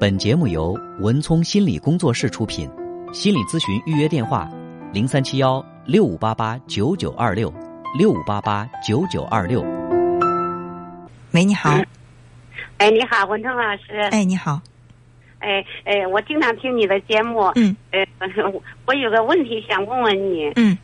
本节目由文聪心理工作室出品，心理咨询预约电话：零三七幺六五八八九九二六六五八八九九二六。喂，你好。哎，你好，文聪老师。哎，你好。哎哎，我经常听你的节目。嗯。呃，我有个问题想问问你。嗯。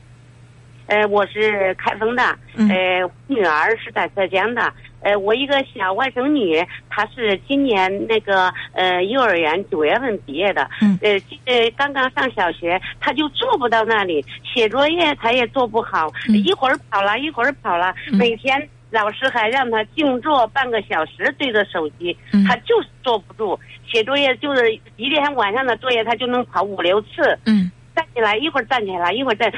呃，我是开封的，呃，女儿是在浙江的，呃，我一个小外甥女，她是今年那个呃幼儿园九月份毕业的，嗯，呃呃刚刚上小学，她就坐不到那里，写作业她也做不好，一会儿跑了，一会儿跑了，每天老师还让她静坐半个小时对着手机，她就是坐不住，写作业就是一天晚上的作业她就能跑五六次，嗯，站起来一会儿站起来一会儿站。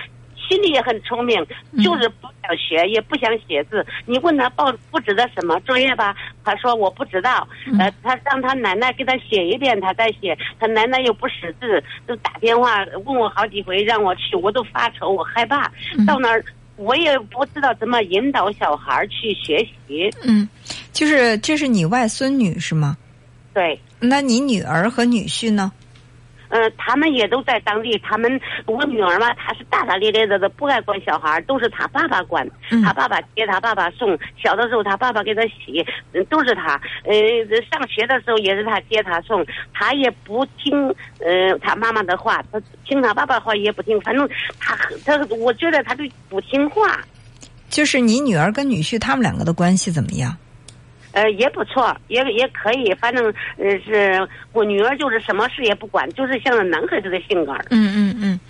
心里也很聪明，就是不想学，也不想写字。你问他报布置的什么作业吧，他说我不知道。呃，他让他奶奶给他写一遍，他再写。他奶奶又不识字，就打电话问我好几回，让我去，我都发愁，我害怕。到那儿我也不知道怎么引导小孩去学习。嗯，就是这是你外孙女是吗？对。那你女儿和女婿呢？嗯，他们也都在当地。他们我女儿嘛，她是大大咧咧的，都不爱管小孩，都是他爸爸管。他爸爸接，他爸爸送。小的时候，他爸爸给他洗，都是他。呃，上学的时候也是他接他送。他也不听呃他妈妈的话，他听他爸爸话也不听。反正他他，我觉得他就不听话。就是你女儿跟女婿他们两个的关系怎么样？呃，也不错，也也可以，反正呃，是我女儿就是什么事也不管，就是像男孩子的性格。嗯嗯嗯，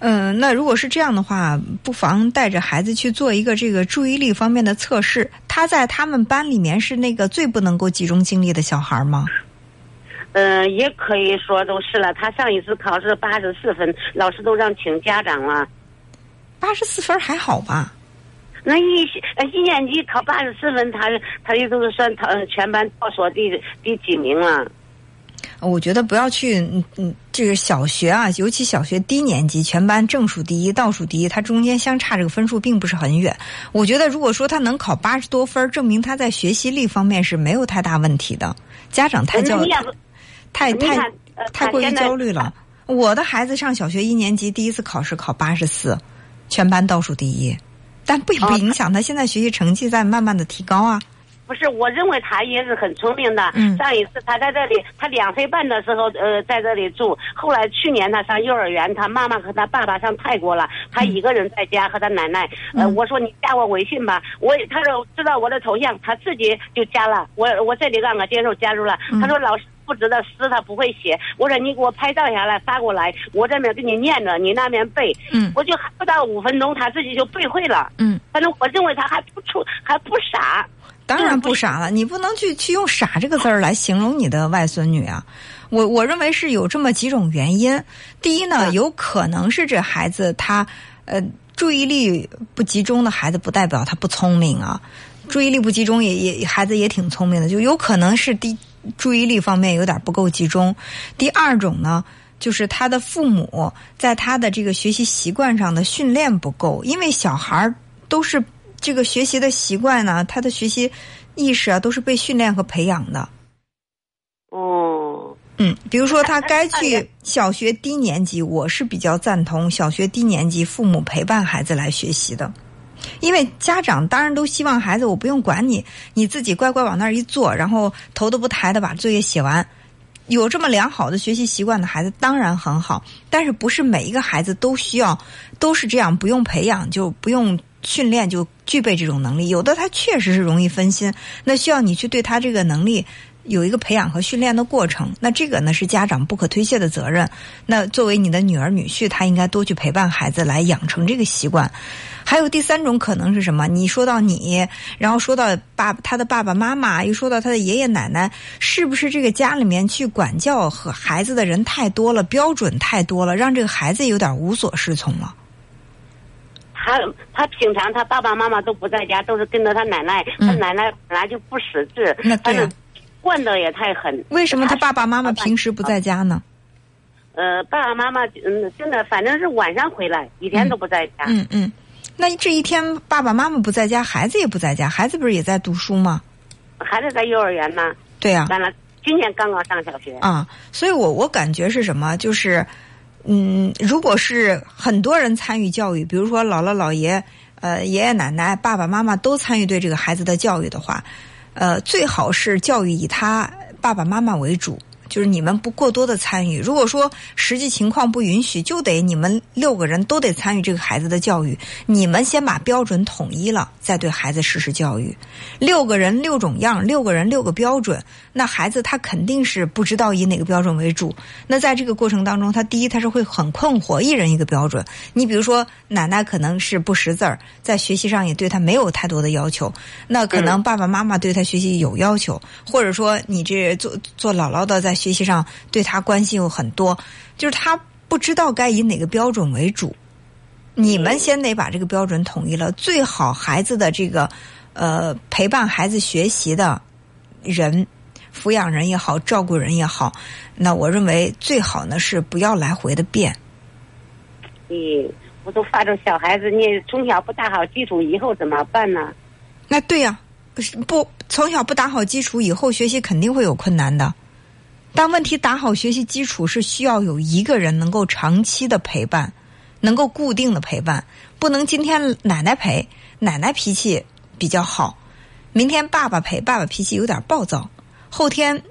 嗯，那如果是这样的话，不妨带着孩子去做一个这个注意力方面的测试。他在他们班里面是那个最不能够集中精力的小孩吗？嗯，也可以说都是了。他上一次考试八十四分，老师都让请家长了。八十四分还好吧？那一一年级考八十四分，他他也都是算他全班倒数第第几名了。我觉得不要去嗯嗯，这个小学啊，尤其小学低年级，全班正数第一、倒数第一，他中间相差这个分数并不是很远。我觉得如果说他能考八十多分，证明他在学习力方面是没有太大问题的。家长太焦太太太过于焦虑了。我的孩子上小学一年级，第一次考试考八十四，全班倒数第一。但不不影响他现在学习成绩在慢慢的提高啊。不是，我认为他也是很聪明的。上一次他在这里，他两岁半的时候，呃，在这里住。后来去年他上幼儿园，他妈妈和他爸爸上泰国了，他一个人在家和他奶奶。呃，我说你加我微信吧，我他说知道我的头像，他自己就加了。我我这里让他接受加入了。他说老师。不知道诗他不会写，我说你给我拍照下来发过来，我这边给你念着，你那边背。嗯，我就不到五分钟，他自己就背会了。嗯，反正我认为他还不出，还不傻。当然不傻了，你不能去去用“傻”这个字儿来形容你的外孙女啊。我我认为是有这么几种原因。第一呢，有可能是这孩子他呃注意力不集中的孩子，不代表他不聪明啊。注意力不集中也也孩子也挺聪明的，就有可能是第。注意力方面有点不够集中。第二种呢，就是他的父母在他的这个学习习惯上的训练不够，因为小孩都是这个学习的习惯呢，他的学习意识啊都是被训练和培养的。哦，嗯，比如说他该去小学低年级，我是比较赞同小学低年级父母陪伴孩子来学习的。因为家长当然都希望孩子，我不用管你，你自己乖乖往那儿一坐，然后头都不抬的把作业写完。有这么良好的学习习惯的孩子当然很好，但是不是每一个孩子都需要都是这样，不用培养就不用训练就具备这种能力。有的他确实是容易分心，那需要你去对他这个能力。有一个培养和训练的过程，那这个呢是家长不可推卸的责任。那作为你的女儿女婿，他应该多去陪伴孩子，来养成这个习惯。还有第三种可能是什么？你说到你，然后说到爸他的爸爸妈妈，又说到他的爷爷奶奶，是不是这个家里面去管教和孩子的人太多了，标准太多了，让这个孩子有点无所适从了？他他平常他爸爸妈妈都不在家，都是跟着他奶奶，他奶奶本来就不识字，那对。惯的也太狠。为什么他爸爸妈妈平时不在家呢？呃，爸爸妈妈嗯，真的反正是晚上回来，一天都不在家。嗯嗯，那这一天爸爸妈妈不在家，孩子也不在家，孩子不是也在读书吗？孩子在幼儿园呢。对呀。完了，今年刚刚上小学。啊，所以我我感觉是什么？就是，嗯，如果是很多人参与教育，比如说姥姥姥爷、呃爷爷奶奶、爸爸妈妈都参与对这个孩子的教育的话，呃，最好是教育以他爸爸妈妈为主。就是你们不过多的参与。如果说实际情况不允许，就得你们六个人都得参与这个孩子的教育。你们先把标准统一了，再对孩子实施教育。六个人六种样，六个人六个标准，那孩子他肯定是不知道以哪个标准为主。那在这个过程当中，他第一他是会很困惑，一人一个标准。你比如说，奶奶可能是不识字儿，在学习上也对他没有太多的要求。那可能爸爸妈妈对他学习有要求，或者说你这做做姥姥的在。学习上对他关心有很多，就是他不知道该以哪个标准为主。你们先得把这个标准统一了，最好孩子的这个呃陪伴孩子学习的人，抚养人也好，照顾人也好，那我认为最好呢是不要来回的变。咦，我都发着小孩子，你从小不打好基础，以后怎么办呢？那对呀，不从小不打好基础，以后学习肯定会有困难的。但问题打好学习基础是需要有一个人能够长期的陪伴，能够固定的陪伴，不能今天奶奶陪，奶奶脾气比较好，明天爸爸陪，爸爸脾气有点暴躁，后天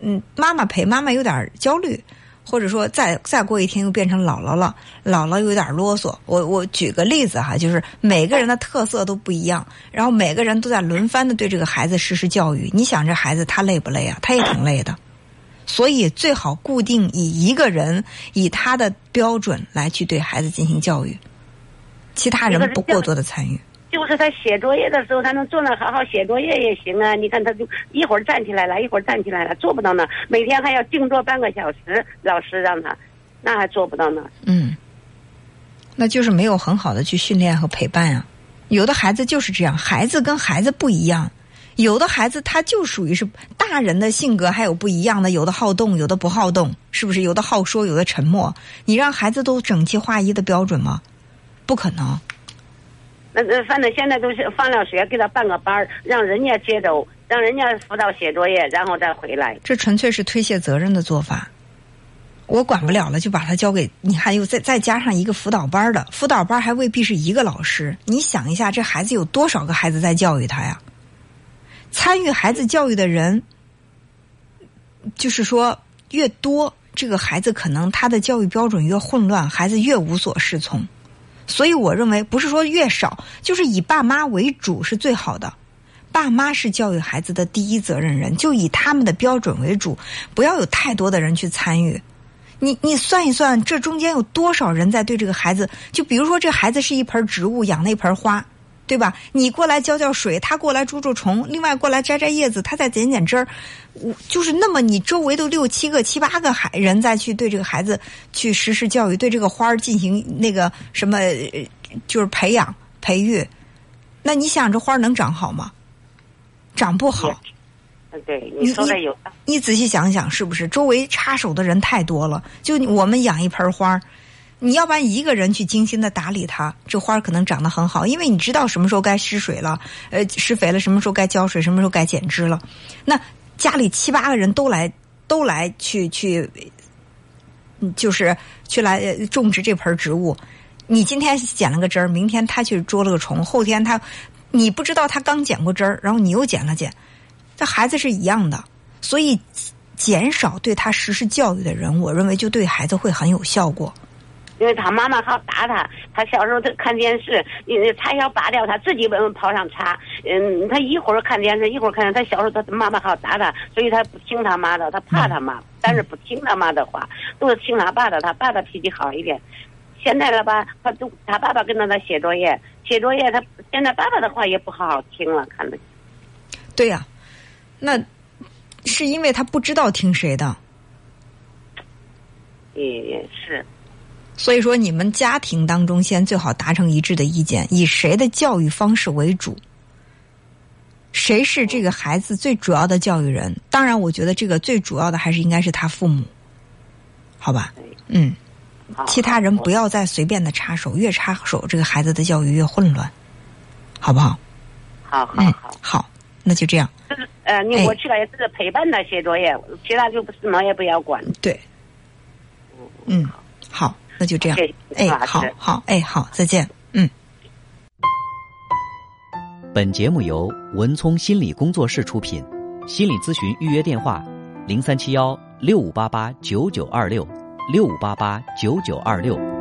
嗯妈妈陪，妈妈有点焦虑，或者说再再过一天又变成姥姥了，姥姥有点啰嗦。我我举个例子哈，就是每个人的特色都不一样，然后每个人都在轮番的对这个孩子实施教育，你想这孩子他累不累啊？他也挺累的。所以最好固定以一个人以他的标准来去对孩子进行教育，其他人不过多的参与。就是他写作业的时候，他能坐那好好写作业也行啊。你看，他就一会儿站起来了，一会儿站起来了，做不到呢。每天还要静坐半个小时，老师让他，那还做不到呢。嗯，那就是没有很好的去训练和陪伴啊。有的孩子就是这样，孩子跟孩子不一样。有的孩子他就属于是大人的性格，还有不一样的，有的好动，有的不好动，是不是？有的好说，有的沉默。你让孩子都整齐划一的标准吗？不可能。那那反正现在都是放了学，给他办个班让人家接走，让人家辅导写作业，然后再回来。这纯粹是推卸责任的做法。我管不了了，就把他交给你，还有再再加上一个辅导班的辅导班，还未必是一个老师。你想一下，这孩子有多少个孩子在教育他呀？参与孩子教育的人，就是说越多，这个孩子可能他的教育标准越混乱，孩子越无所适从。所以我认为，不是说越少，就是以爸妈为主是最好的。爸妈是教育孩子的第一责任人，就以他们的标准为主，不要有太多的人去参与。你你算一算，这中间有多少人在对这个孩子？就比如说，这孩子是一盆植物，养那盆花。对吧？你过来浇浇水，他过来捉捉虫，另外过来摘摘叶子，他再剪剪枝儿。我就是那么，你周围都六七个、七八个孩人再去对这个孩子去实施教育，对这个花儿进行那个什么，就是培养培育。那你想，这花儿能长好吗？长不好。对，你说的有。你仔细想想，是不是周围插手的人太多了？就我们养一盆花儿。你要不然一个人去精心的打理它，这花可能长得很好，因为你知道什么时候该施水了，呃，施肥了，什么时候该浇水，什么时候该剪枝了。那家里七八个人都来，都来去去，就是去来种植这盆植物。你今天剪了个枝儿，明天他去捉了个虫，后天他，你不知道他刚剪过枝儿，然后你又剪了剪，这孩子是一样的。所以减少对他实施教育的人，我认为就对孩子会很有效果。因为他妈妈好打他，他小时候他看电视，插销拔掉，他自己跑上插。嗯，他一会儿看电视，一会儿看他小时候他妈妈好打他，所以他不听他妈的，他怕他妈，但是不听他妈的话，都是听他爸的。他爸的脾气好一点。现在了吧，他都他爸爸跟着他写作业，写作业他现在爸爸的话也不好好听了，看着。对呀，那是因为他不知道听谁的。也是。所以说，你们家庭当中先最好达成一致的意见，以谁的教育方式为主？谁是这个孩子最主要的教育人？当然，我觉得这个最主要的还是应该是他父母，好吧？嗯，其他人不要再随便的插手，越插手，这个孩子的教育越混乱，好不好？好好好，好，那就这样。呃，呃，你我去了也只是陪伴他写作业，其他就什么也不要管。对，嗯，好，那就这样。哎，好好，哎，好，再见。嗯。本节目由文聪心理工作室出品，心理咨询预约电话：零三七幺六五八八九九二六六五八八九九二六。